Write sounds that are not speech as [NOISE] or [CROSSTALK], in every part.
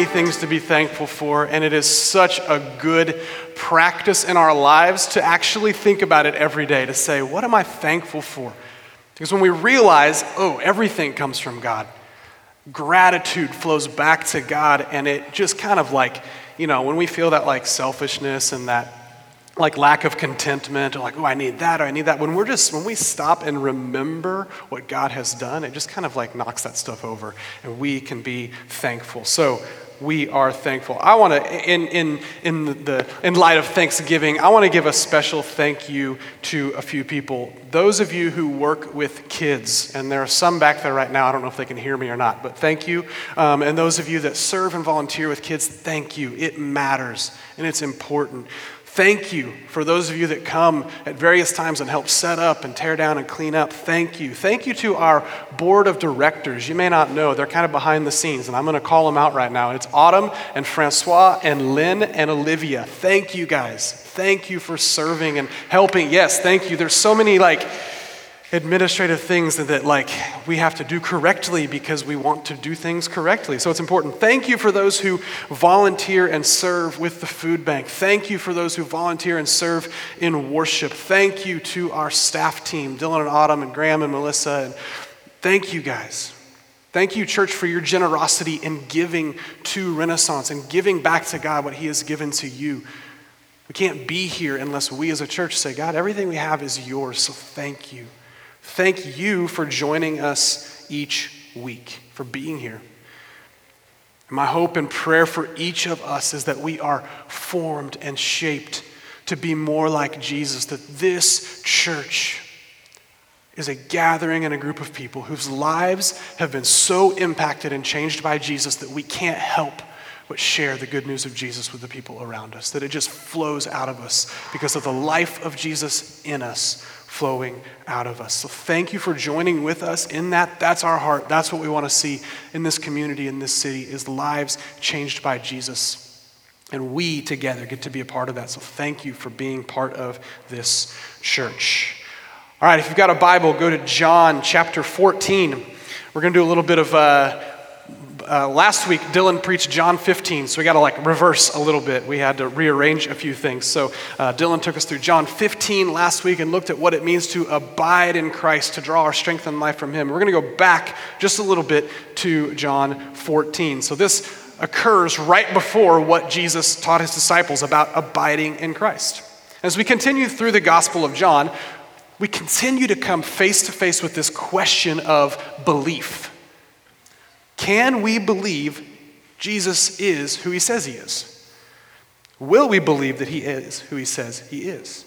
many things to be thankful for, and it is such a good practice in our lives to actually think about it every day to say, What am I thankful for? Because when we realize, oh, everything comes from God, gratitude flows back to God, and it just kind of like, you know, when we feel that like selfishness and that like lack of contentment or like oh i need that or i need that when we're just when we stop and remember what god has done it just kind of like knocks that stuff over and we can be thankful so we are thankful. I want to in in in the in light of thanksgiving i want to give a special thank you to a few people. Those of you who work with kids and there are some back there right now i don't know if they can hear me or not but thank you. Um, and those of you that serve and volunteer with kids thank you. It matters and it's important Thank you for those of you that come at various times and help set up and tear down and clean up. Thank you. Thank you to our board of directors. You may not know, they're kind of behind the scenes, and I'm going to call them out right now. It's Autumn and Francois and Lynn and Olivia. Thank you guys. Thank you for serving and helping. Yes, thank you. There's so many like administrative things that, that, like we have to do correctly because we want to do things correctly. So it's important. Thank you for those who volunteer and serve with the food bank. Thank you for those who volunteer and serve in worship. Thank you to our staff team dylan and autumn and graham and melissa. And thank you guys. Thank you, church, for your generosity in giving to Renaissance and giving back to God what He has given to you. We can't be here unless we as a church say, God, everything we have is yours, so thank you. Thank you for joining us each week, for being here. My hope and prayer for each of us is that we are formed and shaped to be more like Jesus, that this church is a gathering and a group of people whose lives have been so impacted and changed by Jesus that we can't help but share the good news of Jesus with the people around us, that it just flows out of us because of the life of Jesus in us flowing out of us. So thank you for joining with us in that. That's our heart. That's what we want to see in this community, in this city, is lives changed by Jesus. And we together get to be a part of that. So thank you for being part of this church. All right, if you've got a Bible, go to John chapter 14. We're going to do a little bit of uh, uh, last week, Dylan preached John 15, so we got to like reverse a little bit. We had to rearrange a few things. So uh, Dylan took us through John 15 last week and looked at what it means to abide in Christ, to draw our strength and life from Him. We're going to go back just a little bit to John 14. So this occurs right before what Jesus taught his disciples about abiding in Christ. As we continue through the Gospel of John, we continue to come face to face with this question of belief. Can we believe Jesus is who he says he is? Will we believe that he is who he says he is?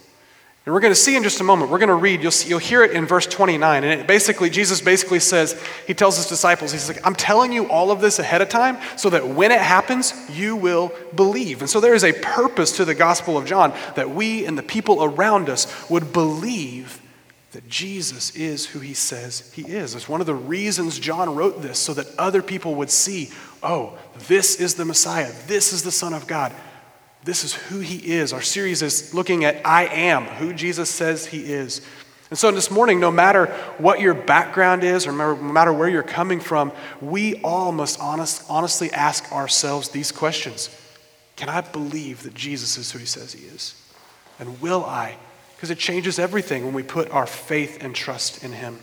And we're going to see in just a moment, we're going to read, you'll, see, you'll hear it in verse 29. And it basically, Jesus basically says, he tells his disciples, he's like, I'm telling you all of this ahead of time so that when it happens, you will believe. And so there is a purpose to the Gospel of John that we and the people around us would believe that Jesus is who he says he is. It's one of the reasons John wrote this, so that other people would see oh, this is the Messiah, this is the Son of God, this is who he is. Our series is looking at I am, who Jesus says he is. And so this morning, no matter what your background is, or no matter where you're coming from, we all must honest, honestly ask ourselves these questions Can I believe that Jesus is who he says he is? And will I because it changes everything when we put our faith and trust in Him.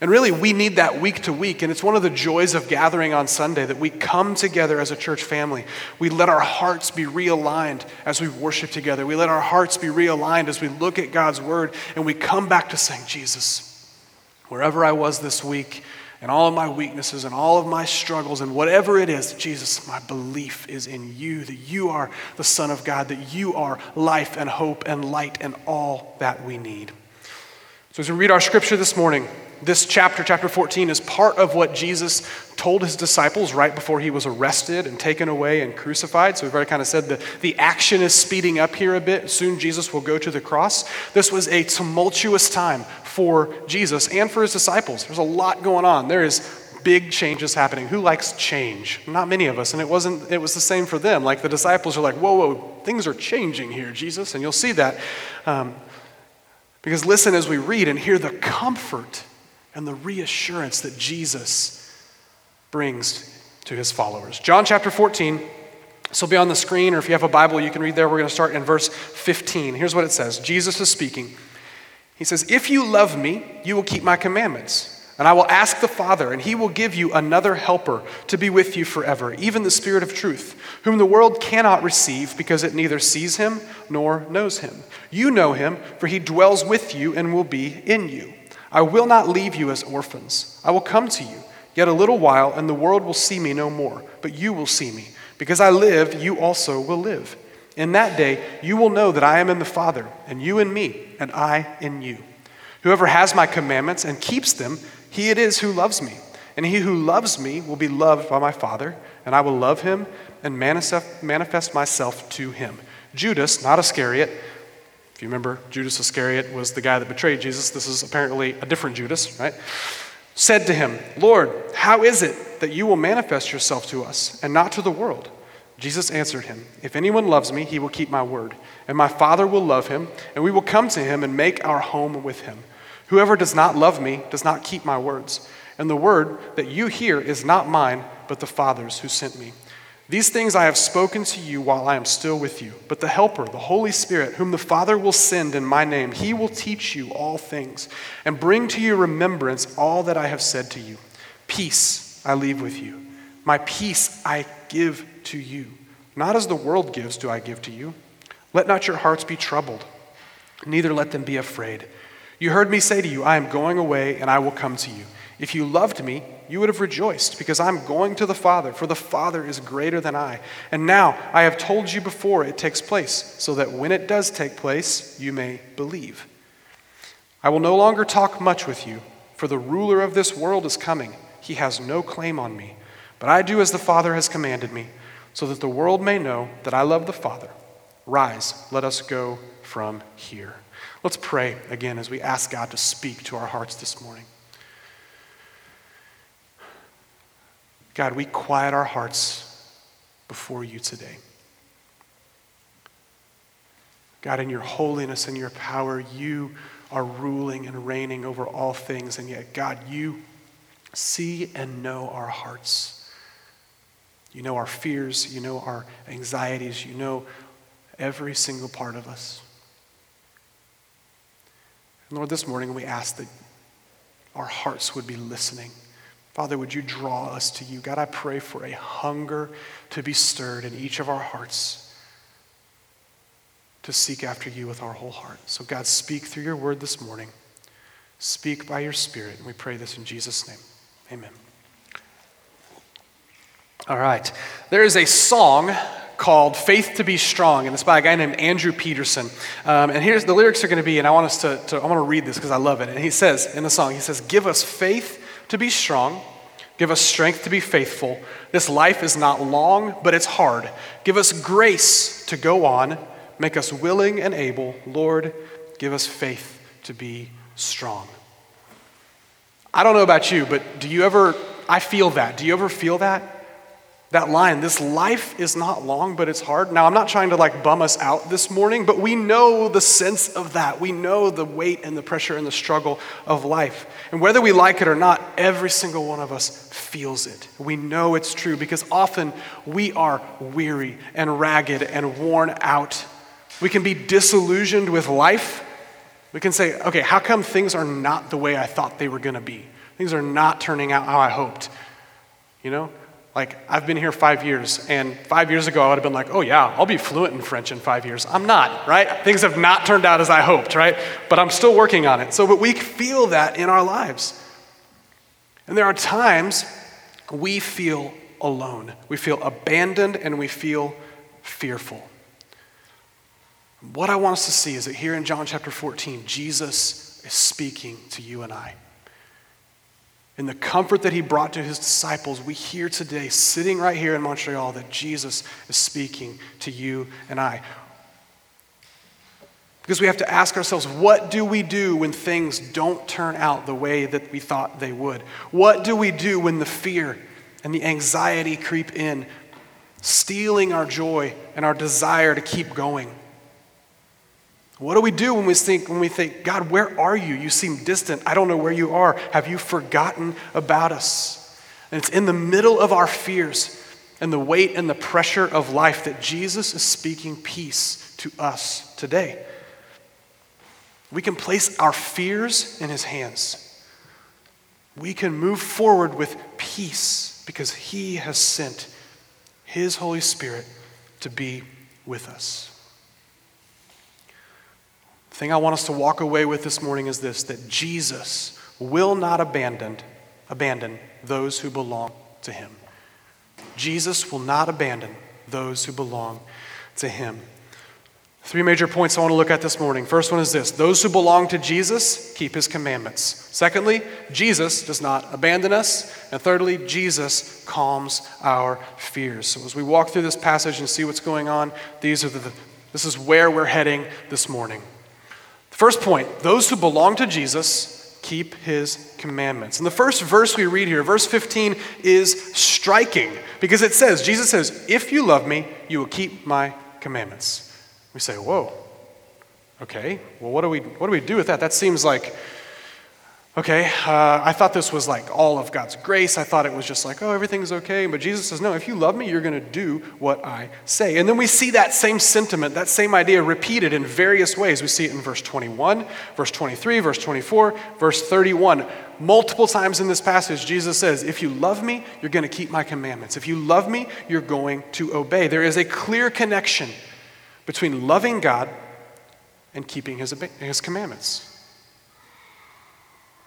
And really, we need that week to week. And it's one of the joys of gathering on Sunday that we come together as a church family. We let our hearts be realigned as we worship together. We let our hearts be realigned as we look at God's word and we come back to saying, Jesus, wherever I was this week, and all of my weaknesses and all of my struggles and whatever it is, Jesus, my belief is in you, that you are the Son of God, that you are life and hope and light and all that we need. So, as we read our scripture this morning, This chapter, chapter 14, is part of what Jesus told his disciples right before he was arrested and taken away and crucified. So we've already kind of said that the action is speeding up here a bit. Soon Jesus will go to the cross. This was a tumultuous time for Jesus and for his disciples. There's a lot going on. There is big changes happening. Who likes change? Not many of us. And it wasn't it was the same for them. Like the disciples are like, whoa, whoa, things are changing here, Jesus. And you'll see that. Um, because listen as we read and hear the comfort and the reassurance that Jesus brings to his followers. John chapter 14. This will be on the screen, or if you have a Bible, you can read there. We're going to start in verse 15. Here's what it says Jesus is speaking. He says, If you love me, you will keep my commandments. And I will ask the Father, and he will give you another helper to be with you forever, even the Spirit of truth, whom the world cannot receive because it neither sees him nor knows him. You know him, for he dwells with you and will be in you. I will not leave you as orphans. I will come to you. Yet a little while, and the world will see me no more, but you will see me. Because I live, you also will live. In that day, you will know that I am in the Father, and you in me, and I in you. Whoever has my commandments and keeps them, he it is who loves me. And he who loves me will be loved by my Father, and I will love him and manifest myself to him. Judas, not Iscariot, you remember, Judas Iscariot was the guy that betrayed Jesus. This is apparently a different Judas, right? Said to him, Lord, how is it that you will manifest yourself to us and not to the world? Jesus answered him, If anyone loves me, he will keep my word, and my Father will love him, and we will come to him and make our home with him. Whoever does not love me does not keep my words, and the word that you hear is not mine, but the Father's who sent me. These things I have spoken to you while I am still with you. But the Helper, the Holy Spirit, whom the Father will send in my name, he will teach you all things and bring to your remembrance all that I have said to you. Peace I leave with you. My peace I give to you. Not as the world gives, do I give to you. Let not your hearts be troubled, neither let them be afraid. You heard me say to you, I am going away and I will come to you. If you loved me, you would have rejoiced, because I'm going to the Father, for the Father is greater than I. And now I have told you before it takes place, so that when it does take place, you may believe. I will no longer talk much with you, for the ruler of this world is coming. He has no claim on me. But I do as the Father has commanded me, so that the world may know that I love the Father. Rise, let us go from here. Let's pray again as we ask God to speak to our hearts this morning. God, we quiet our hearts before you today. God, in your holiness and your power, you are ruling and reigning over all things. And yet, God, you see and know our hearts. You know our fears. You know our anxieties. You know every single part of us. And Lord, this morning we ask that our hearts would be listening Father, would you draw us to you? God, I pray for a hunger to be stirred in each of our hearts to seek after you with our whole heart. So, God, speak through your word this morning. Speak by your Spirit. And we pray this in Jesus' name. Amen. All right. There is a song called Faith to Be Strong, and it's by a guy named Andrew Peterson. Um, and here's the lyrics are going to be, and I want us to, to I want to read this because I love it. And he says in the song, he says, Give us faith to be strong. Give us strength to be faithful. This life is not long, but it's hard. Give us grace to go on. Make us willing and able. Lord, give us faith to be strong. I don't know about you, but do you ever, I feel that. Do you ever feel that? That line this life is not long but it's hard. Now i'm not trying to like bum us out this morning but we know the sense of that. We know the weight and the pressure and the struggle of life. And whether we like it or not every single one of us feels it. We know it's true because often we are weary and ragged and worn out. We can be disillusioned with life. We can say okay how come things are not the way i thought they were going to be? Things are not turning out how i hoped. You know like, I've been here five years, and five years ago I would have been like, oh yeah, I'll be fluent in French in five years. I'm not, right? Things have not turned out as I hoped, right? But I'm still working on it. So, but we feel that in our lives. And there are times we feel alone, we feel abandoned, and we feel fearful. What I want us to see is that here in John chapter 14, Jesus is speaking to you and I. In the comfort that he brought to his disciples, we hear today, sitting right here in Montreal, that Jesus is speaking to you and I. Because we have to ask ourselves, what do we do when things don't turn out the way that we thought they would? What do we do when the fear and the anxiety creep in, stealing our joy and our desire to keep going? What do we do when we think, when we think, God, where are you? You seem distant. I don't know where you are. Have you forgotten about us? And it's in the middle of our fears and the weight and the pressure of life that Jesus is speaking peace to us today. We can place our fears in his hands. We can move forward with peace because he has sent his Holy Spirit to be with us. The thing I want us to walk away with this morning is this that Jesus will not abandon, abandon those who belong to him. Jesus will not abandon those who belong to him. Three major points I want to look at this morning. First one is this those who belong to Jesus keep his commandments. Secondly, Jesus does not abandon us. And thirdly, Jesus calms our fears. So as we walk through this passage and see what's going on, these are the, this is where we're heading this morning. First point those who belong to Jesus keep his commandments. And the first verse we read here, verse 15, is striking because it says, Jesus says, If you love me, you will keep my commandments. We say, Whoa, okay, well, what do we, what do, we do with that? That seems like Okay, uh, I thought this was like all of God's grace. I thought it was just like, oh, everything's okay. But Jesus says, no, if you love me, you're going to do what I say. And then we see that same sentiment, that same idea repeated in various ways. We see it in verse 21, verse 23, verse 24, verse 31. Multiple times in this passage, Jesus says, if you love me, you're going to keep my commandments. If you love me, you're going to obey. There is a clear connection between loving God and keeping his, his commandments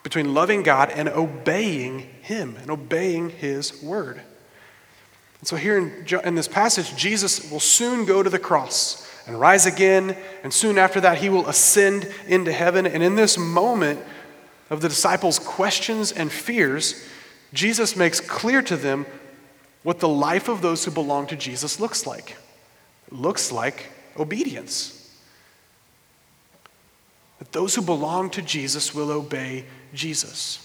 between loving God and obeying Him and obeying His word. And so, here in, in this passage, Jesus will soon go to the cross and rise again, and soon after that, He will ascend into heaven. And in this moment of the disciples' questions and fears, Jesus makes clear to them what the life of those who belong to Jesus looks like. It looks like obedience. That those who belong to Jesus will obey Jesus.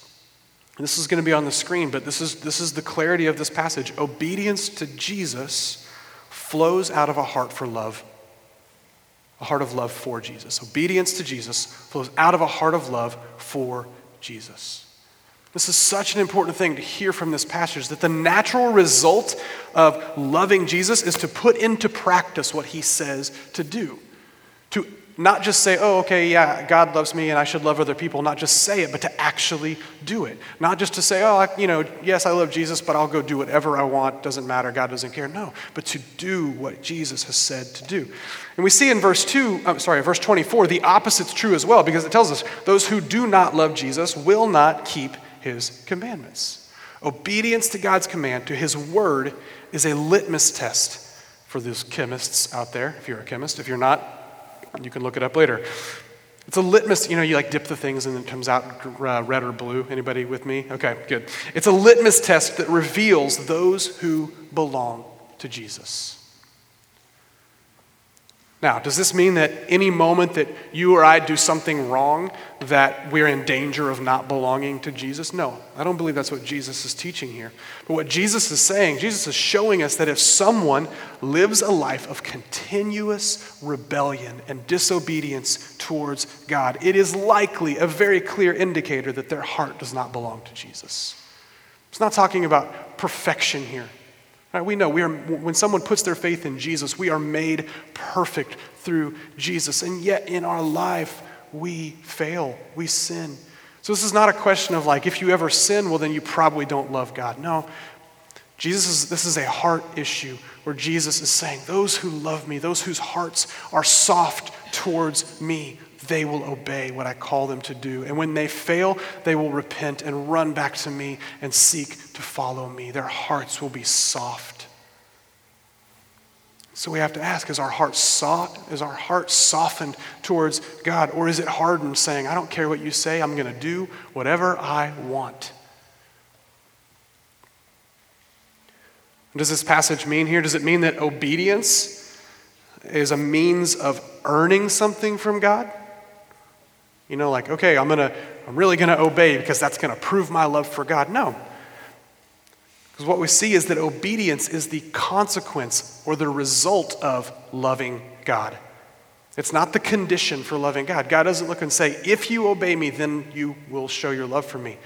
This is going to be on the screen, but this is, this is the clarity of this passage. Obedience to Jesus flows out of a heart for love, a heart of love for Jesus. Obedience to Jesus flows out of a heart of love for Jesus. This is such an important thing to hear from this passage that the natural result of loving Jesus is to put into practice what he says to do, not just say, oh, okay, yeah, God loves me and I should love other people, not just say it, but to actually do it. Not just to say, oh, I, you know, yes, I love Jesus, but I'll go do whatever I want, doesn't matter, God doesn't care. No, but to do what Jesus has said to do. And we see in verse 2, I'm sorry, verse 24, the opposite's true as well, because it tells us those who do not love Jesus will not keep his commandments. Obedience to God's command, to his word, is a litmus test for those chemists out there, if you're a chemist. If you're not, you can look it up later. It's a litmus, you know, you like dip the things and it comes out uh, red or blue. Anybody with me? Okay, good. It's a litmus test that reveals those who belong to Jesus. Now, does this mean that any moment that you or I do something wrong, that we're in danger of not belonging to Jesus? No, I don't believe that's what Jesus is teaching here. But what Jesus is saying, Jesus is showing us that if someone lives a life of continuous rebellion and disobedience towards God, it is likely a very clear indicator that their heart does not belong to Jesus. It's not talking about perfection here. Right, we know we are, when someone puts their faith in Jesus, we are made perfect through Jesus. And yet in our life, we fail, we sin. So this is not a question of like, if you ever sin, well, then you probably don't love God. No. Jesus is, this is a heart issue where Jesus is saying, Those who love me, those whose hearts are soft towards me, they will obey what I call them to do. And when they fail, they will repent and run back to me and seek to follow me. Their hearts will be soft. So we have to ask is our heart soft? Is our heart softened towards God? Or is it hardened, saying, I don't care what you say, I'm going to do whatever I want? Does this passage mean here? Does it mean that obedience is a means of earning something from God? You know, like, okay, I'm gonna, I'm really gonna obey because that's gonna prove my love for God. No. Because what we see is that obedience is the consequence or the result of loving God. It's not the condition for loving God. God doesn't look and say, if you obey me, then you will show your love for me.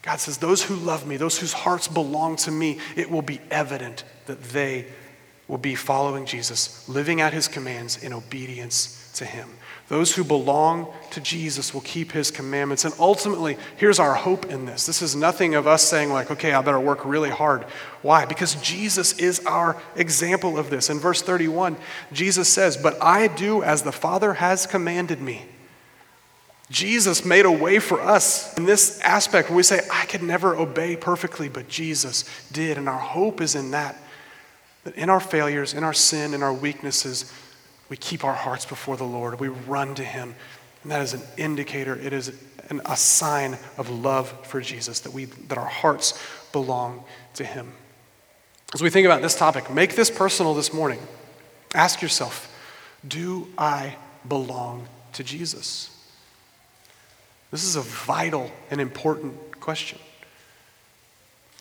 God says, those who love me, those whose hearts belong to me, it will be evident that they will be following Jesus, living out his commands in obedience to him. Those who belong to Jesus will keep his commandments. And ultimately, here's our hope in this. This is nothing of us saying, like, okay, I better work really hard. Why? Because Jesus is our example of this. In verse 31, Jesus says, But I do as the Father has commanded me. Jesus made a way for us in this aspect we say, I could never obey perfectly, but Jesus did. And our hope is in that. That in our failures, in our sin, in our weaknesses, we keep our hearts before the Lord. We run to Him. And that is an indicator, it is an, a sign of love for Jesus, that, we, that our hearts belong to Him. As we think about this topic, make this personal this morning. Ask yourself Do I belong to Jesus? This is a vital and important question.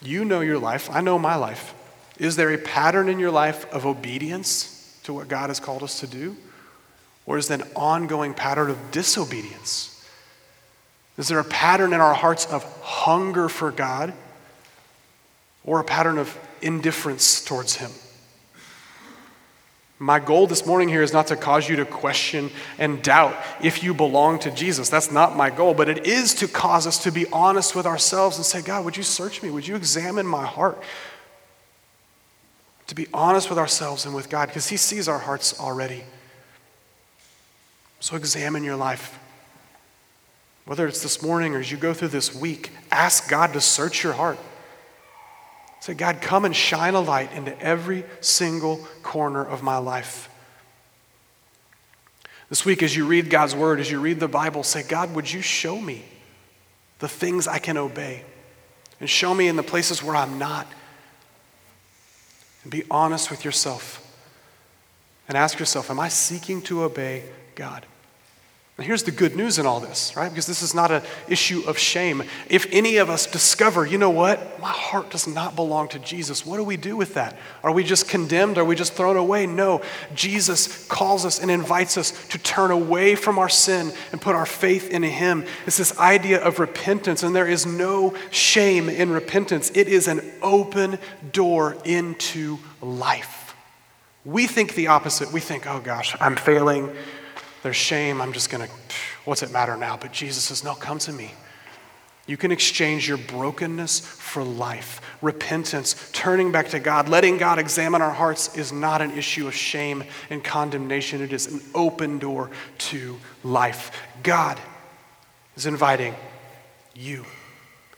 You know your life, I know my life. Is there a pattern in your life of obedience to what God has called us to do? Or is there an ongoing pattern of disobedience? Is there a pattern in our hearts of hunger for God or a pattern of indifference towards Him? My goal this morning here is not to cause you to question and doubt if you belong to Jesus. That's not my goal, but it is to cause us to be honest with ourselves and say, God, would you search me? Would you examine my heart? To be honest with ourselves and with God because He sees our hearts already. So examine your life. Whether it's this morning or as you go through this week, ask God to search your heart. Say, God, come and shine a light into every single corner of my life. This week, as you read God's word, as you read the Bible, say, God, would you show me the things I can obey? And show me in the places where I'm not and be honest with yourself and ask yourself Am I seeking to obey God? And here's the good news in all this, right? Because this is not an issue of shame. If any of us discover, you know what, my heart does not belong to Jesus, what do we do with that? Are we just condemned? Are we just thrown away? No. Jesus calls us and invites us to turn away from our sin and put our faith in Him. It's this idea of repentance, and there is no shame in repentance. It is an open door into life. We think the opposite. We think, oh gosh, I'm failing. There's shame. I'm just going to, what's it matter now? But Jesus says, no, come to me. You can exchange your brokenness for life. Repentance, turning back to God, letting God examine our hearts is not an issue of shame and condemnation. It is an open door to life. God is inviting you.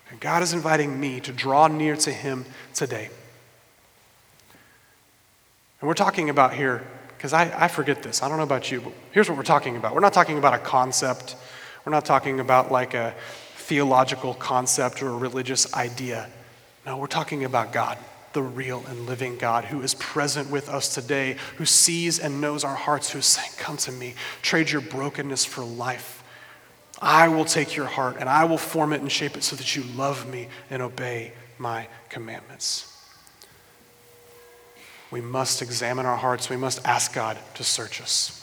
And God is inviting me to draw near to Him today. And we're talking about here because I, I forget this. I don't know about you, but here's what we're talking about. We're not talking about a concept, we're not talking about like a theological concept or a religious idea. No, we're talking about God, the real and living God who is present with us today, who sees and knows our hearts, who is saying, Come to me, trade your brokenness for life. I will take your heart and I will form it and shape it so that you love me and obey my commandments we must examine our hearts. We must ask God to search us.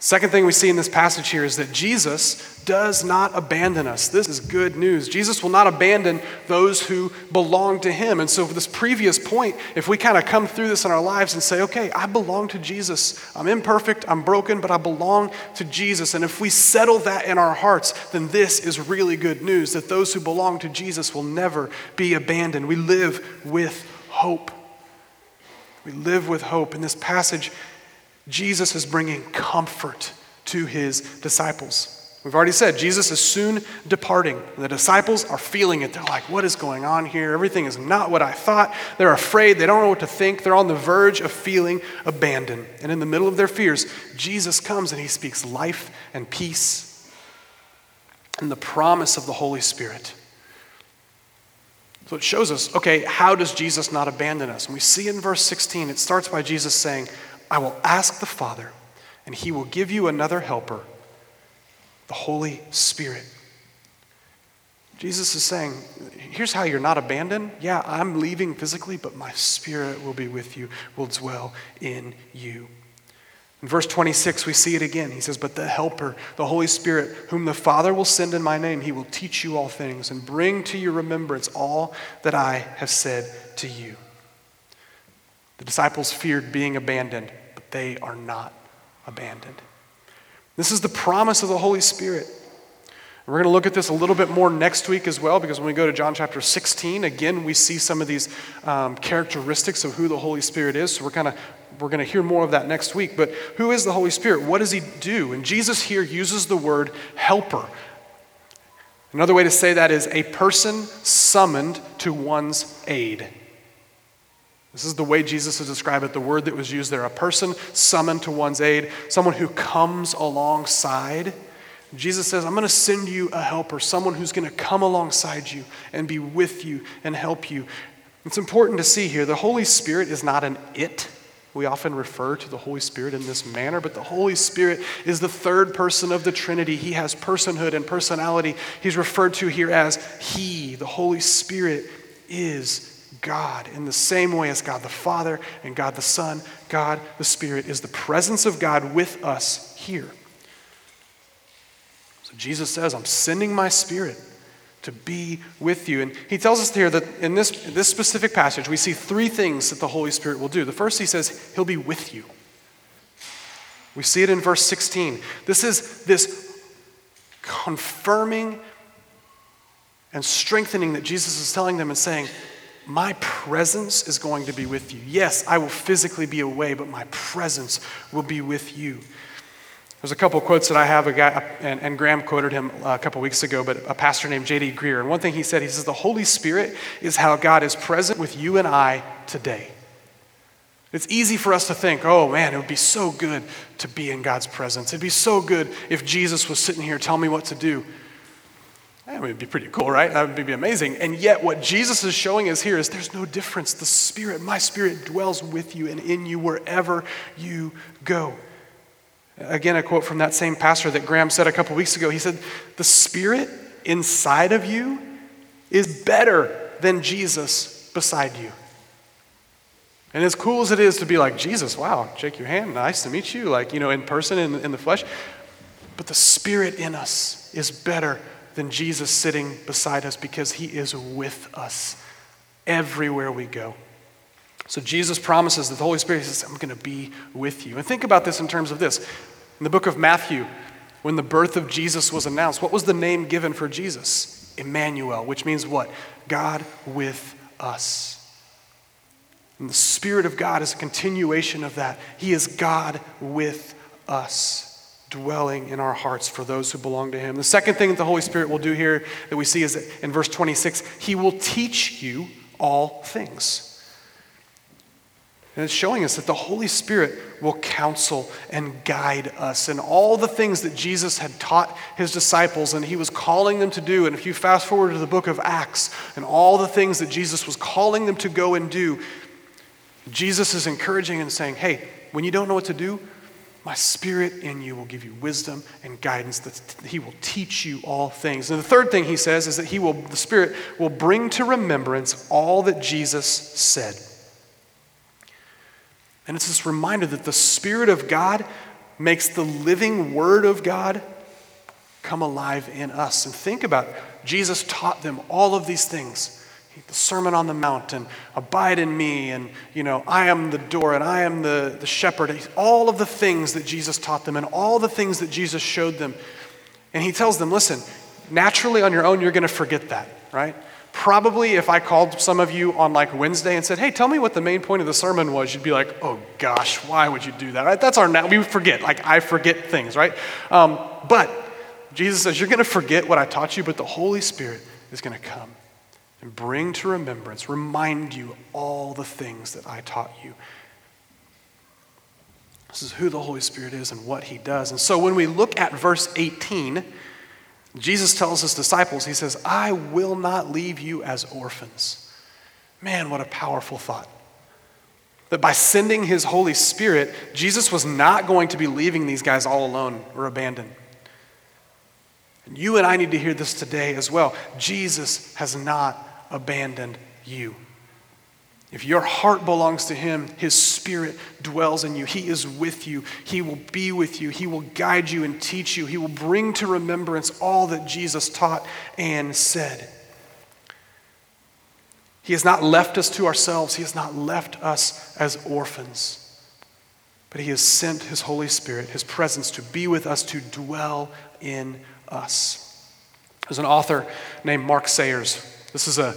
Second thing we see in this passage here is that Jesus does not abandon us. This is good news. Jesus will not abandon those who belong to him. And so, for this previous point, if we kind of come through this in our lives and say, okay, I belong to Jesus. I'm imperfect, I'm broken, but I belong to Jesus. And if we settle that in our hearts, then this is really good news that those who belong to Jesus will never be abandoned. We live with hope. We live with hope. In this passage, Jesus is bringing comfort to his disciples. We've already said Jesus is soon departing. The disciples are feeling it. They're like, what is going on here? Everything is not what I thought. They're afraid. They don't know what to think. They're on the verge of feeling abandoned. And in the middle of their fears, Jesus comes and he speaks life and peace and the promise of the Holy Spirit. So it shows us, okay, how does Jesus not abandon us? And we see in verse 16, it starts by Jesus saying, I will ask the Father, and he will give you another helper, the Holy Spirit. Jesus is saying, here's how you're not abandoned. Yeah, I'm leaving physically, but my spirit will be with you, will dwell in you. In verse 26, we see it again. He says, But the Helper, the Holy Spirit, whom the Father will send in my name, he will teach you all things and bring to your remembrance all that I have said to you. The disciples feared being abandoned, but they are not abandoned. This is the promise of the Holy Spirit. We're going to look at this a little bit more next week as well, because when we go to John chapter 16, again, we see some of these um, characteristics of who the Holy Spirit is. So we're kind of we're going to hear more of that next week. But who is the Holy Spirit? What does he do? And Jesus here uses the word helper. Another way to say that is a person summoned to one's aid. This is the way Jesus has described it, the word that was used there. A person summoned to one's aid, someone who comes alongside. Jesus says, I'm going to send you a helper, someone who's going to come alongside you and be with you and help you. It's important to see here the Holy Spirit is not an it. We often refer to the Holy Spirit in this manner, but the Holy Spirit is the third person of the Trinity. He has personhood and personality. He's referred to here as He. The Holy Spirit is God in the same way as God the Father and God the Son. God the Spirit is the presence of God with us here. So Jesus says, I'm sending my Spirit to be with you. And he tells us here that in this, this specific passage, we see three things that the Holy Spirit will do. The first, he says, He'll be with you. We see it in verse 16. This is this confirming and strengthening that Jesus is telling them and saying, My presence is going to be with you. Yes, I will physically be away, but my presence will be with you. There's a couple quotes that I have, a guy, and, and Graham quoted him uh, a couple weeks ago, but a pastor named J.D. Greear. And one thing he said, he says, The Holy Spirit is how God is present with you and I today. It's easy for us to think, oh man, it would be so good to be in God's presence. It'd be so good if Jesus was sitting here telling me what to do. That would be pretty cool, right? That would be amazing. And yet, what Jesus is showing us here is there's no difference. The Spirit, my Spirit, dwells with you and in you wherever you go. Again, a quote from that same pastor that Graham said a couple weeks ago. He said, The Spirit inside of you is better than Jesus beside you. And as cool as it is to be like, Jesus, wow, shake your hand, nice to meet you, like, you know, in person, in, in the flesh. But the Spirit in us is better than Jesus sitting beside us because he is with us everywhere we go. So Jesus promises that the Holy Spirit says, I'm going to be with you. And think about this in terms of this. In the book of Matthew, when the birth of Jesus was announced, what was the name given for Jesus? Emmanuel, which means what? God with us. And the Spirit of God is a continuation of that. He is God with us, dwelling in our hearts for those who belong to Him. The second thing that the Holy Spirit will do here that we see is in verse 26 He will teach you all things. And it's showing us that the Holy Spirit will counsel and guide us in all the things that Jesus had taught his disciples and he was calling them to do. And if you fast forward to the book of Acts and all the things that Jesus was calling them to go and do, Jesus is encouraging and saying, Hey, when you don't know what to do, my spirit in you will give you wisdom and guidance that he will teach you all things. And the third thing he says is that he will the spirit will bring to remembrance all that Jesus said. And it's this reminder that the Spirit of God makes the living Word of God come alive in us. And think about it. Jesus taught them all of these things the Sermon on the Mount and abide in me and, you know, I am the door and I am the, the shepherd. All of the things that Jesus taught them and all the things that Jesus showed them. And he tells them, listen, naturally on your own, you're going to forget that, right? Probably if I called some of you on like Wednesday and said, hey, tell me what the main point of the sermon was, you'd be like, oh gosh, why would you do that? Right? That's our, now we forget. Like I forget things, right? Um, but Jesus says, you're going to forget what I taught you, but the Holy Spirit is going to come and bring to remembrance, remind you all the things that I taught you. This is who the Holy Spirit is and what he does. And so when we look at verse 18, Jesus tells his disciples, He says, I will not leave you as orphans. Man, what a powerful thought. That by sending his Holy Spirit, Jesus was not going to be leaving these guys all alone or abandoned. And you and I need to hear this today as well. Jesus has not abandoned you. If your heart belongs to Him, His Spirit dwells in you. He is with you. He will be with you. He will guide you and teach you. He will bring to remembrance all that Jesus taught and said. He has not left us to ourselves, He has not left us as orphans. But He has sent His Holy Spirit, His presence, to be with us, to dwell in us. There's an author named Mark Sayers. This is a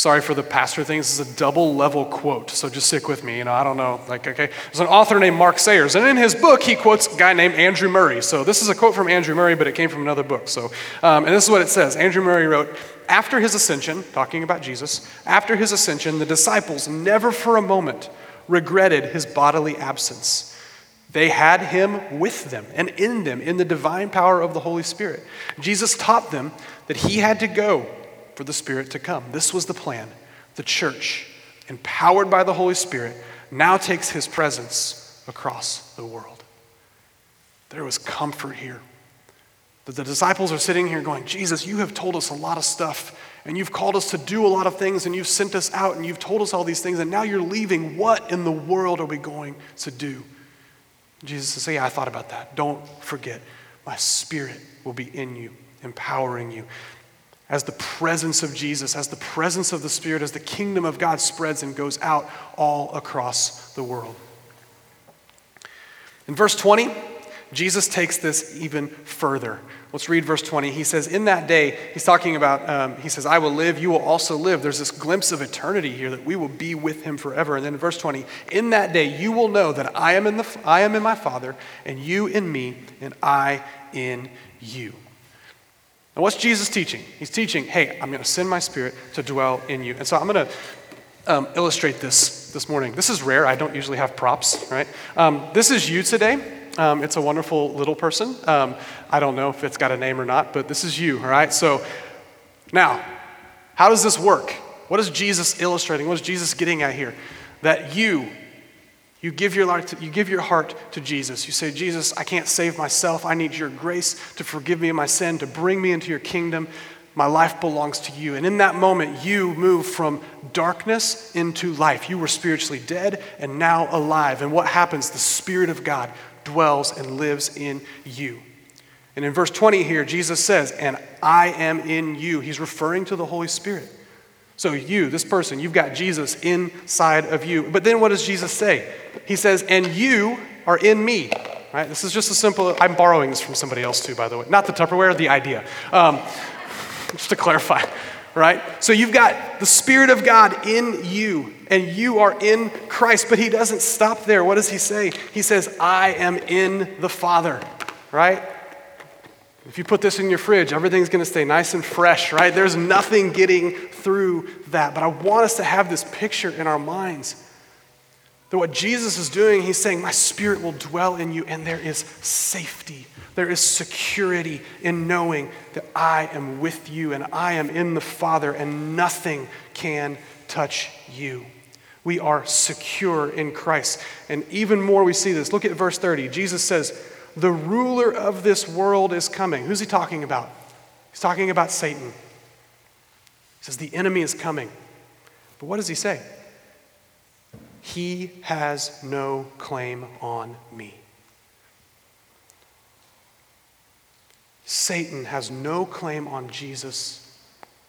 Sorry for the pastor thing. This is a double level quote, so just stick with me. You know, I don't know. Like, okay. There's an author named Mark Sayers, and in his book, he quotes a guy named Andrew Murray. So this is a quote from Andrew Murray, but it came from another book. So, um, and this is what it says Andrew Murray wrote After his ascension, talking about Jesus, after his ascension, the disciples never for a moment regretted his bodily absence. They had him with them and in them in the divine power of the Holy Spirit. Jesus taught them that he had to go for the Spirit to come. This was the plan. The church, empowered by the Holy Spirit, now takes his presence across the world. There was comfort here. That the disciples are sitting here going, Jesus, you have told us a lot of stuff, and you've called us to do a lot of things, and you've sent us out, and you've told us all these things, and now you're leaving. What in the world are we going to do? Jesus says, Yeah, I thought about that. Don't forget, my spirit will be in you, empowering you as the presence of Jesus, as the presence of the Spirit, as the kingdom of God spreads and goes out all across the world. In verse 20, Jesus takes this even further. Let's read verse 20. He says, In that day, he's talking about, um, he says, I will live, you will also live. There's this glimpse of eternity here that we will be with him forever. And then in verse 20, in that day, you will know that I am in, the, I am in my Father, and you in me, and I in you. And what's Jesus teaching? He's teaching, hey, I'm going to send my spirit to dwell in you. And so I'm going to um, illustrate this this morning. This is rare. I don't usually have props, right? Um, this is you today. Um, it's a wonderful little person. Um, I don't know if it's got a name or not, but this is you, all right? So now, how does this work? What is Jesus illustrating? What is Jesus getting at here? That you, you give, your heart to, you give your heart to Jesus. You say, Jesus, I can't save myself. I need your grace to forgive me of my sin, to bring me into your kingdom. My life belongs to you. And in that moment, you move from darkness into life. You were spiritually dead and now alive. And what happens? The Spirit of God dwells and lives in you. And in verse 20 here, Jesus says, And I am in you. He's referring to the Holy Spirit. So, you, this person, you've got Jesus inside of you. But then what does Jesus say? He says, And you are in me. Right? This is just a simple, I'm borrowing this from somebody else too, by the way. Not the Tupperware, the idea. Um, [LAUGHS] just to clarify, right? So you've got the Spirit of God in you, and you are in Christ, but He doesn't stop there. What does He say? He says, I am in the Father, right? If you put this in your fridge, everything's going to stay nice and fresh, right? There's nothing getting through that. But I want us to have this picture in our minds that what Jesus is doing, he's saying, My spirit will dwell in you, and there is safety. There is security in knowing that I am with you and I am in the Father, and nothing can touch you. We are secure in Christ. And even more, we see this. Look at verse 30. Jesus says, the ruler of this world is coming. Who's he talking about? He's talking about Satan. He says, The enemy is coming. But what does he say? He has no claim on me. Satan has no claim on Jesus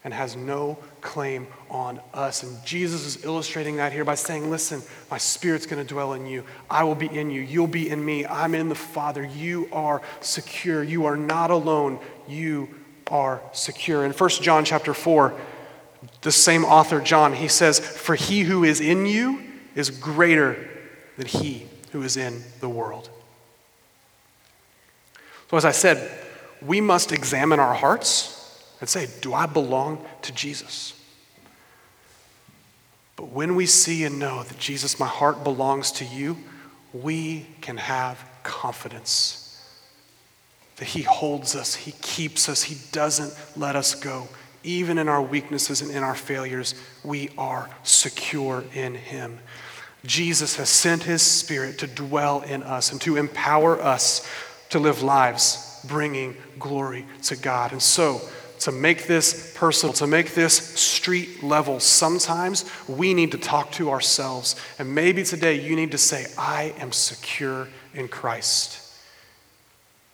and has no claim on us. And Jesus is illustrating that here by saying, Listen, my spirit's going to dwell in you. I will be in you. You'll be in me. I'm in the Father. You are secure. You are not alone. You are secure. In 1 John chapter 4, the same author, John, he says, For he who is in you is greater than he who is in the world. So, as I said, we must examine our hearts and say, Do I belong to Jesus? But when we see and know that Jesus, my heart belongs to you, we can have confidence that He holds us, He keeps us, He doesn't let us go. Even in our weaknesses and in our failures, we are secure in Him. Jesus has sent His Spirit to dwell in us and to empower us to live lives bringing glory to God. And so, to make this personal, to make this street level, sometimes we need to talk to ourselves. And maybe today you need to say, I am secure in Christ.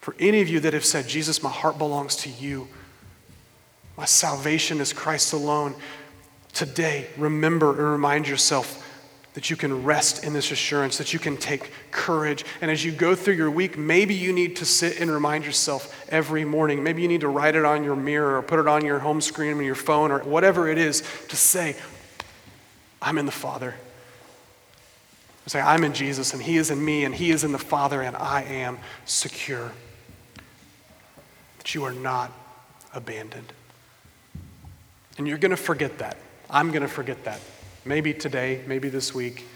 For any of you that have said, Jesus, my heart belongs to you, my salvation is Christ alone, today remember and remind yourself that you can rest in this assurance, that you can take courage. And as you go through your week, maybe you need to sit and remind yourself every morning. Maybe you need to write it on your mirror or put it on your home screen or your phone or whatever it is to say, I'm in the Father. Say, I'm in Jesus and He is in me and He is in the Father and I am secure. That you are not abandoned. And you're going to forget that. I'm going to forget that. Maybe today, maybe this week.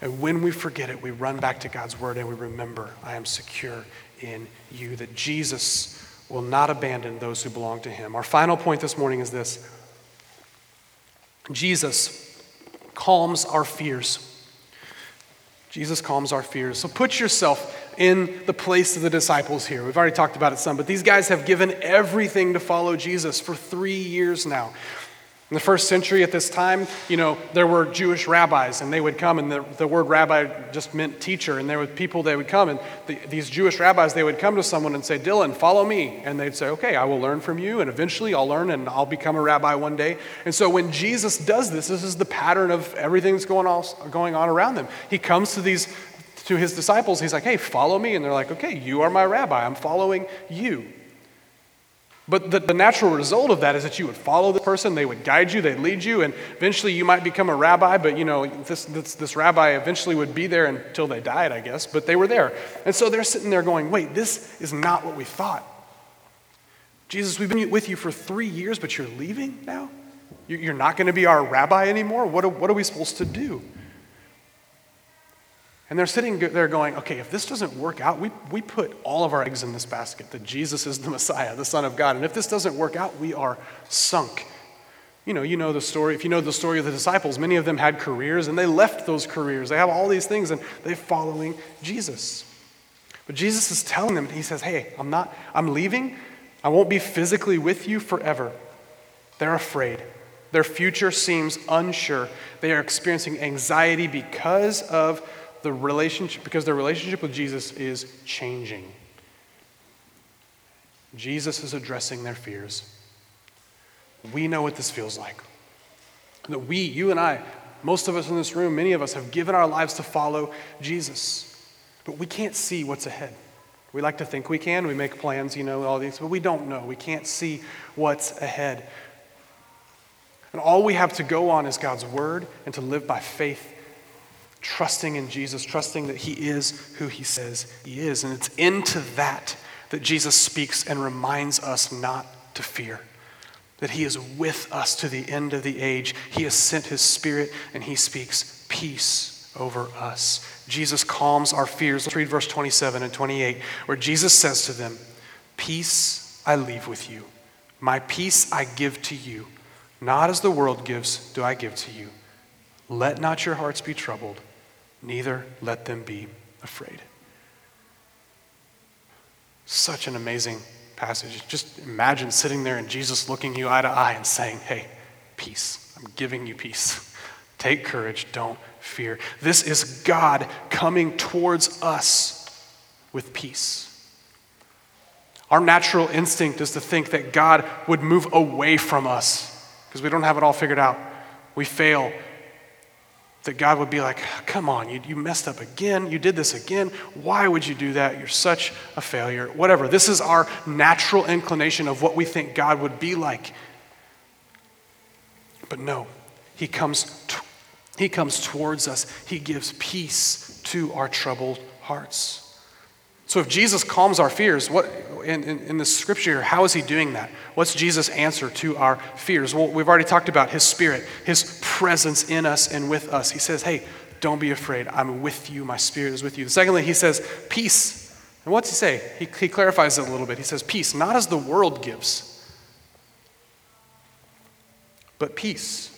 And when we forget it, we run back to God's word and we remember, I am secure in you, that Jesus will not abandon those who belong to him. Our final point this morning is this Jesus calms our fears. Jesus calms our fears. So put yourself in the place of the disciples here. We've already talked about it some, but these guys have given everything to follow Jesus for three years now. In the first century at this time, you know, there were Jewish rabbis, and they would come, and the, the word rabbi just meant teacher, and there were people that would come, and the, these Jewish rabbis, they would come to someone and say, Dylan, follow me. And they'd say, okay, I will learn from you, and eventually I'll learn, and I'll become a rabbi one day. And so when Jesus does this, this is the pattern of everything that's going on, going on around them. He comes to these to his disciples, he's like, hey, follow me. And they're like, okay, you are my rabbi. I'm following you. But the, the, natural result of that is that you would follow the person, they would guide you, they'd lead you, and eventually you might become a rabbi, but you know, this, this, this rabbi eventually would be there until they died, I guess, but they were there. And so they're sitting there going, wait, this is not what we thought. Jesus, we've been with you for three years, but you're leaving now? You're not going to be our rabbi anymore? What are, what are we supposed to do? And they're sitting there going, okay, if this doesn't work out, we, we put all of our eggs in this basket that Jesus is the [LAUGHS] Messiah, the Son of God. And if this doesn't work out, we are sunk. You know, you know the story. If you know the story of the disciples, many of them had careers and they left those careers. They have all these things and they're following Jesus. But Jesus is telling them, He says, Hey, I'm not, I'm leaving. I won't be physically with you forever. They're afraid. Their future seems unsure. They are experiencing anxiety because of the relationship, because their relationship with Jesus is changing. Jesus is addressing their fears. We know what this feels like. That we, you and I, most of us in this room, many of us have given our lives to follow Jesus. But we can't see what's ahead. We like to think we can. We make plans, you know, all these, but we don't know. We can't see what's ahead. And all we have to go on is God's word and to live by faith trusting in Jesus, trusting that He is who He says He is. And it's into that that Jesus speaks and reminds us not to fear. That He is with us to the end of the age. He has sent His Spirit and He speaks peace over us. Jesus calms our fears. Let's read verse 27 and 28, where Jesus says to them, Peace I leave with you, my peace I give to you. Not as the world gives, do I give to you. Let not your hearts be troubled neither let them be afraid. Such an amazing passage. Just imagine sitting there and Jesus looking you eye to eye and saying, Hey, peace. I'm giving you peace. [LAUGHS] Take courage. Don't fear. This is God coming towards us with peace. Our natural instinct is to think that God would move away from us because we don't have it all figured out. We fail that God would be like, come on, you, you messed up again. You did this again. Why would you do that? You're such a failure. Whatever. This is our natural inclination of what we think God would be like. But no, He comes, t- he comes towards us, He gives peace to our troubled hearts. So if Jesus calms our fears, what in, in, in, the scripture here, how is he doing that? What's Jesus' answer to our fears? Well, we've already talked about his spirit, his presence in us and with us. He says, Hey, don't be afraid. I'm with you. My spirit is with you. Secondly, he says, Peace. And what's he say? He, he clarifies it a little bit. He says, Peace, not as the world gives, but peace.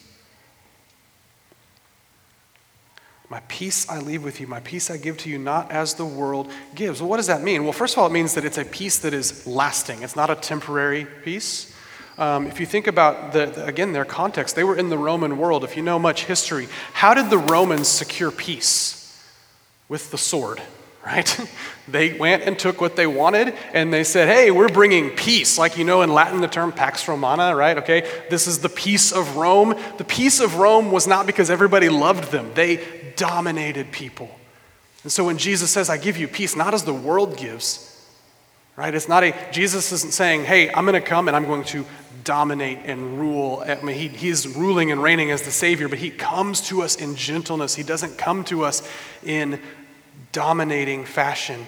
My peace I leave with you, my peace I give to you, not as the world gives. Well, what does that mean? Well, first of all, it means that it's a peace that is lasting, it's not a temporary peace. Um, if you think about, the, the, again, their context, they were in the Roman world. If you know much history, how did the Romans secure peace? With the sword, right? [LAUGHS] they went and took what they wanted and they said, hey, we're bringing peace. Like you know in Latin, the term Pax Romana, right? Okay, this is the peace of Rome. The peace of Rome was not because everybody loved them, they dominated people. And so when Jesus says, I give you peace, not as the world gives, right? It's not a, Jesus isn't saying, hey, I'm going to come and I'm going to dominate and rule. I mean, he, he's ruling and reigning as the Savior, but he comes to us in gentleness. He doesn't come to us in dominating fashion.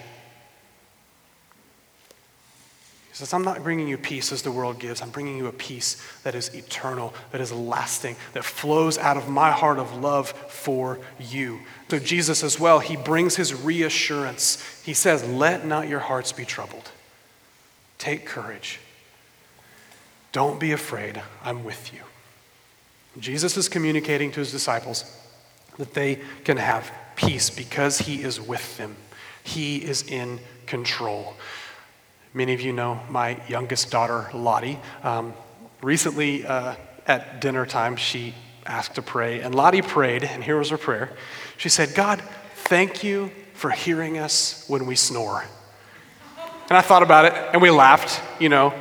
He says, I'm not bringing you peace as the world gives. I'm bringing you a peace that is eternal, that is lasting, that flows out of my heart of love for you. So, Jesus as well, he brings his reassurance. He says, Let not your hearts be troubled. Take courage. Don't be afraid. I'm with you. Jesus is communicating to his disciples that they can have peace because he is with them. He is in control. Many of you know my youngest daughter, Lottie. Um, recently, uh, at dinner time, she asked to pray, and Lottie prayed, and here was her prayer. She said, God, thank you for hearing us when we snore. And I thought about it, and we laughed, you know.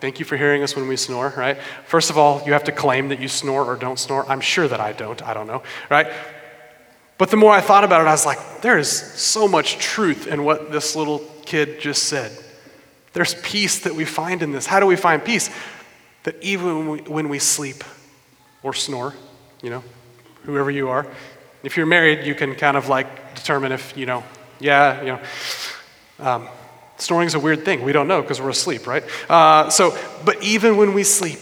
Thank you for hearing us when we snore, right? First of all, you have to claim that you snore or don't snore. I'm sure that I don't. I don't know, right? But the more I thought about it, I was like, there is so much truth in what this little kid just said. There's peace that we find in this. How do we find peace? That even when we, when we sleep or snore, you know, whoever you are, if you're married, you can kind of like determine if, you know, yeah, you know. Um, snoring is a weird thing. We don't know because we're asleep, right? Uh, so, but even when we sleep,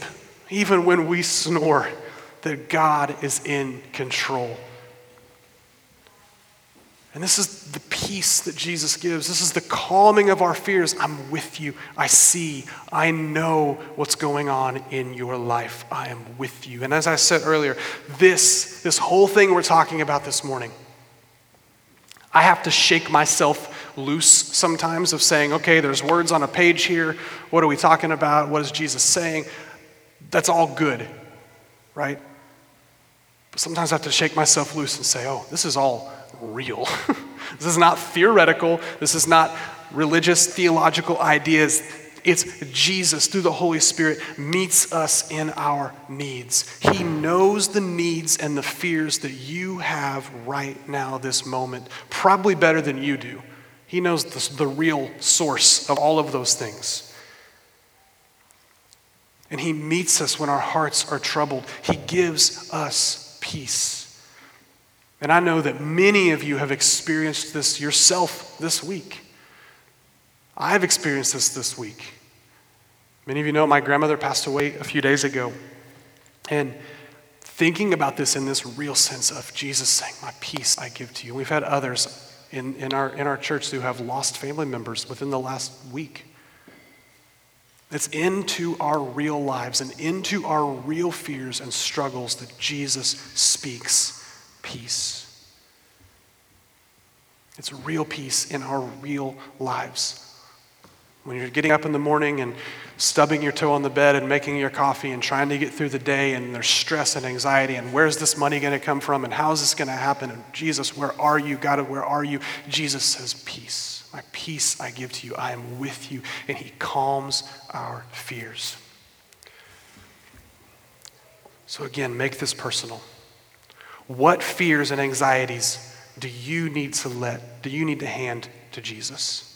even when we snore, that God is in control. And this is the peace that Jesus gives. This is the calming of our fears. I'm with you. I see. I know what's going on in your life. I am with you. And as I said earlier, this, this whole thing we're talking about this morning, I have to shake myself loose sometimes of saying, okay, there's words on a page here. What are we talking about? What is Jesus saying? That's all good, right? But sometimes I have to shake myself loose and say, oh, this is all real. [LAUGHS] this is not theoretical. This is not religious, theological ideas. It's Jesus through the Holy Spirit meets us in our needs. He knows the needs and the fears that you have right now, this moment, probably better than you do. He knows the, the real source of all of those things. And He meets us when our hearts are troubled. He gives us peace. And I know that many of you have experienced this yourself this week. I've experienced this this week. Many of you know my grandmother passed away a few days ago. And thinking about this in this real sense of Jesus saying, My peace I give to you. We've had others in, in, our, in our church who have lost family members within the last week. It's into our real lives and into our real fears and struggles that Jesus speaks peace. It's real peace in our real lives. When you're getting up in the morning and stubbing your toe on the bed and making your coffee and trying to get through the day, and there's stress and anxiety, and where's this money going to come from, and how is this going to happen? And Jesus, where are you? God, where are you? Jesus says, Peace. My peace I give to you. I am with you. And he calms our fears. So, again, make this personal. What fears and anxieties do you need to let, do you need to hand to Jesus?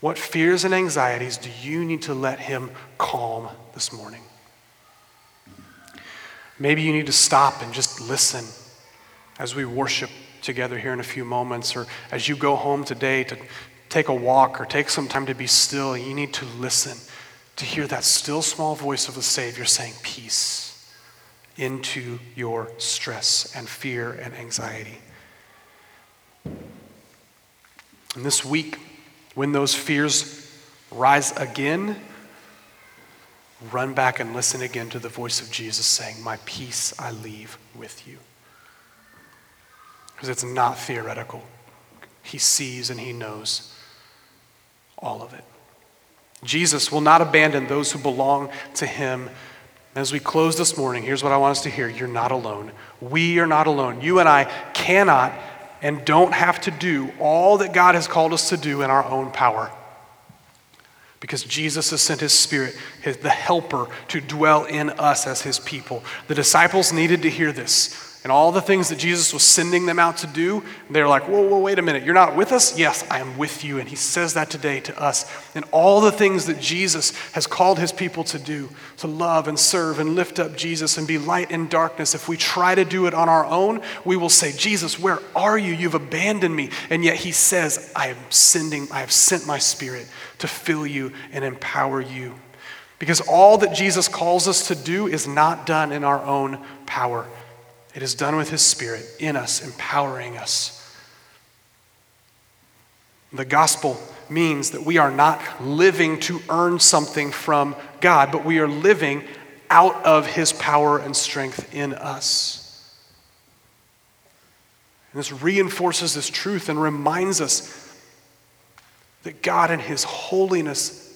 What fears and anxieties do you need to let Him calm this morning? Maybe you need to stop and just listen as we worship together here in a few moments, or as you go home today to take a walk or take some time to be still. You need to listen to hear that still small voice of the Savior saying, Peace into your stress and fear and anxiety. And this week, when those fears rise again, run back and listen again to the voice of Jesus saying, My peace I leave with you. Because it's not theoretical. He sees and he knows all of it. Jesus will not abandon those who belong to him. As we close this morning, here's what I want us to hear You're not alone. We are not alone. You and I cannot and don't have to do all that God has called us to do in our own power. Because Jesus has sent his spirit, his, the helper, to dwell in us as his people. The disciples needed to hear this. And all the things that Jesus was sending them out to do, they're like, whoa, whoa, wait a minute. You're not with us? Yes, I am with you. And he says that today to us. And all the things that Jesus has called his people to do, to love and serve and lift up Jesus and be light in darkness, if we try to do it on our own, we will say, Jesus, where are you? You've abandoned me. And yet he says, I am sending, I have sent my spirit to fill you and empower you. Because all that Jesus calls us to do is not done in our own power. It is done with His Spirit in us, empowering us. The gospel means that we are not living to earn something from God, but we are living out of His power and strength in us. And this reinforces this truth and reminds us that God, in His holiness,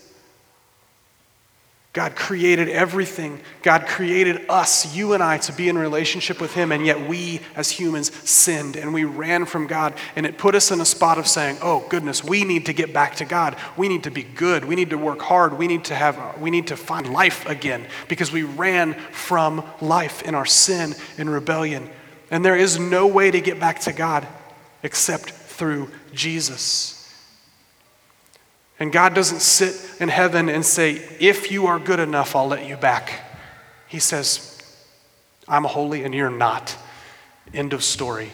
God created everything. God created us, you and I, to be in relationship with Him, and yet we as humans sinned and we ran from God. And it put us in a spot of saying, oh, goodness, we need to get back to God. We need to be good. We need to work hard. We need to, have, we need to find life again because we ran from life in our sin and rebellion. And there is no way to get back to God except through Jesus. And God doesn't sit in heaven and say, If you are good enough, I'll let you back. He says, I'm holy and you're not. End of story.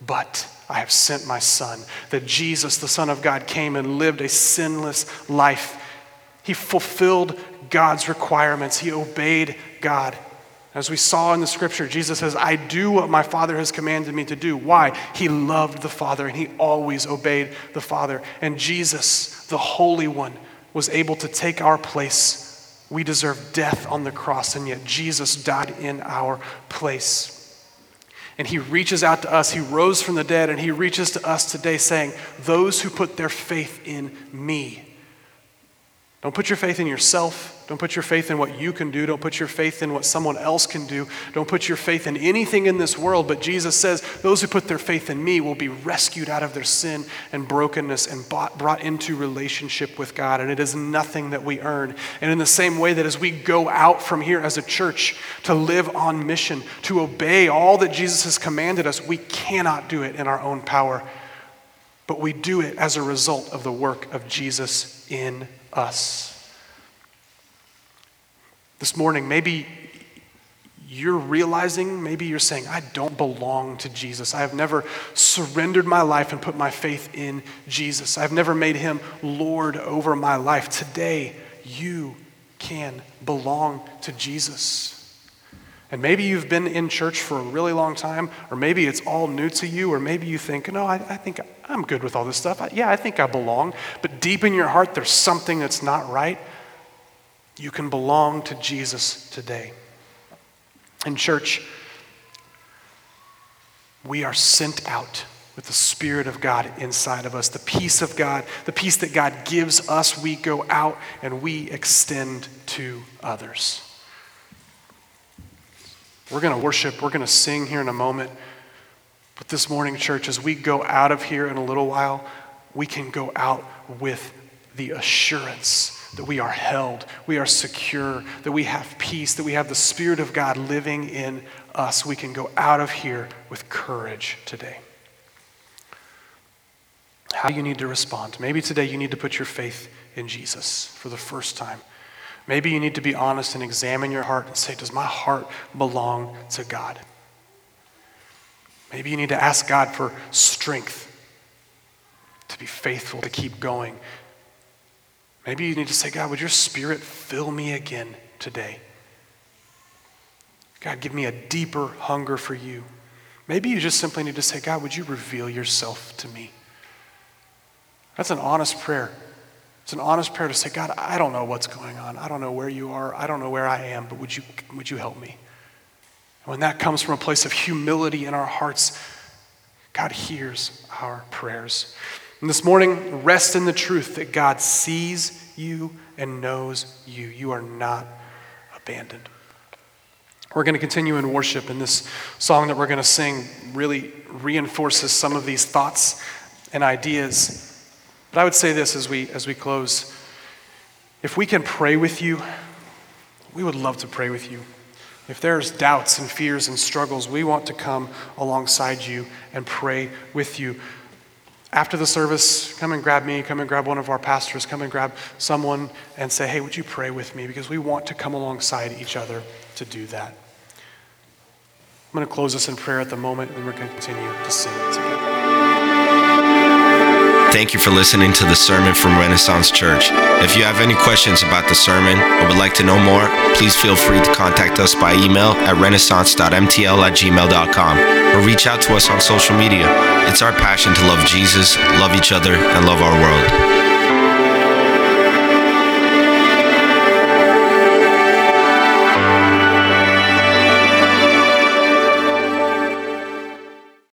But I have sent my son, that Jesus, the Son of God, came and lived a sinless life. He fulfilled God's requirements, he obeyed God. As we saw in the scripture, Jesus says, I do what my Father has commanded me to do. Why? He loved the Father and he always obeyed the Father. And Jesus, the Holy One, was able to take our place. We deserve death on the cross, and yet Jesus died in our place. And he reaches out to us. He rose from the dead, and he reaches to us today saying, Those who put their faith in me, don't put your faith in yourself. Don't put your faith in what you can do. Don't put your faith in what someone else can do. Don't put your faith in anything in this world. But Jesus says, Those who put their faith in me will be rescued out of their sin and brokenness and brought into relationship with God. And it is nothing that we earn. And in the same way that as we go out from here as a church to live on mission, to obey all that Jesus has commanded us, we cannot do it in our own power. But we do it as a result of the work of Jesus in us. This morning, maybe you're realizing, maybe you're saying, I don't belong to Jesus. I have never surrendered my life and put my faith in Jesus. I've never made him Lord over my life. Today, you can belong to Jesus. And maybe you've been in church for a really long time, or maybe it's all new to you, or maybe you think, no, I, I think I'm good with all this stuff. I, yeah, I think I belong. But deep in your heart, there's something that's not right. You can belong to Jesus today. In church, we are sent out with the Spirit of God inside of us, the peace of God, the peace that God gives us, we go out and we extend to others. We're going to worship, we're going to sing here in a moment. But this morning, church, as we go out of here in a little while, we can go out with the assurance that we are held, we are secure, that we have peace, that we have the Spirit of God living in us. We can go out of here with courage today. How do you need to respond? Maybe today you need to put your faith in Jesus for the first time. Maybe you need to be honest and examine your heart and say, Does my heart belong to God? Maybe you need to ask God for strength to be faithful, to keep going. Maybe you need to say, God, would your spirit fill me again today? God, give me a deeper hunger for you. Maybe you just simply need to say, God, would you reveal yourself to me? That's an honest prayer. It's an honest prayer to say, God, I don't know what's going on. I don't know where you are. I don't know where I am, but would you, would you help me? And when that comes from a place of humility in our hearts, God hears our prayers. And this morning, rest in the truth that God sees you and knows you. You are not abandoned. We're going to continue in worship, and this song that we're going to sing really reinforces some of these thoughts and ideas. But I would say this as we, as we close if we can pray with you, we would love to pray with you. If there's doubts and fears and struggles, we want to come alongside you and pray with you. After the service, come and grab me, come and grab one of our pastors, come and grab someone and say, hey, would you pray with me? Because we want to come alongside each other to do that. I'm going to close this in prayer at the moment, and we're going to continue to sing together. Thank you for listening to the sermon from Renaissance Church. If you have any questions about the sermon or would like to know more, please feel free to contact us by email at renaissance.mtl at gmail.com or reach out to us on social media. It's our passion to love Jesus, love each other, and love our world.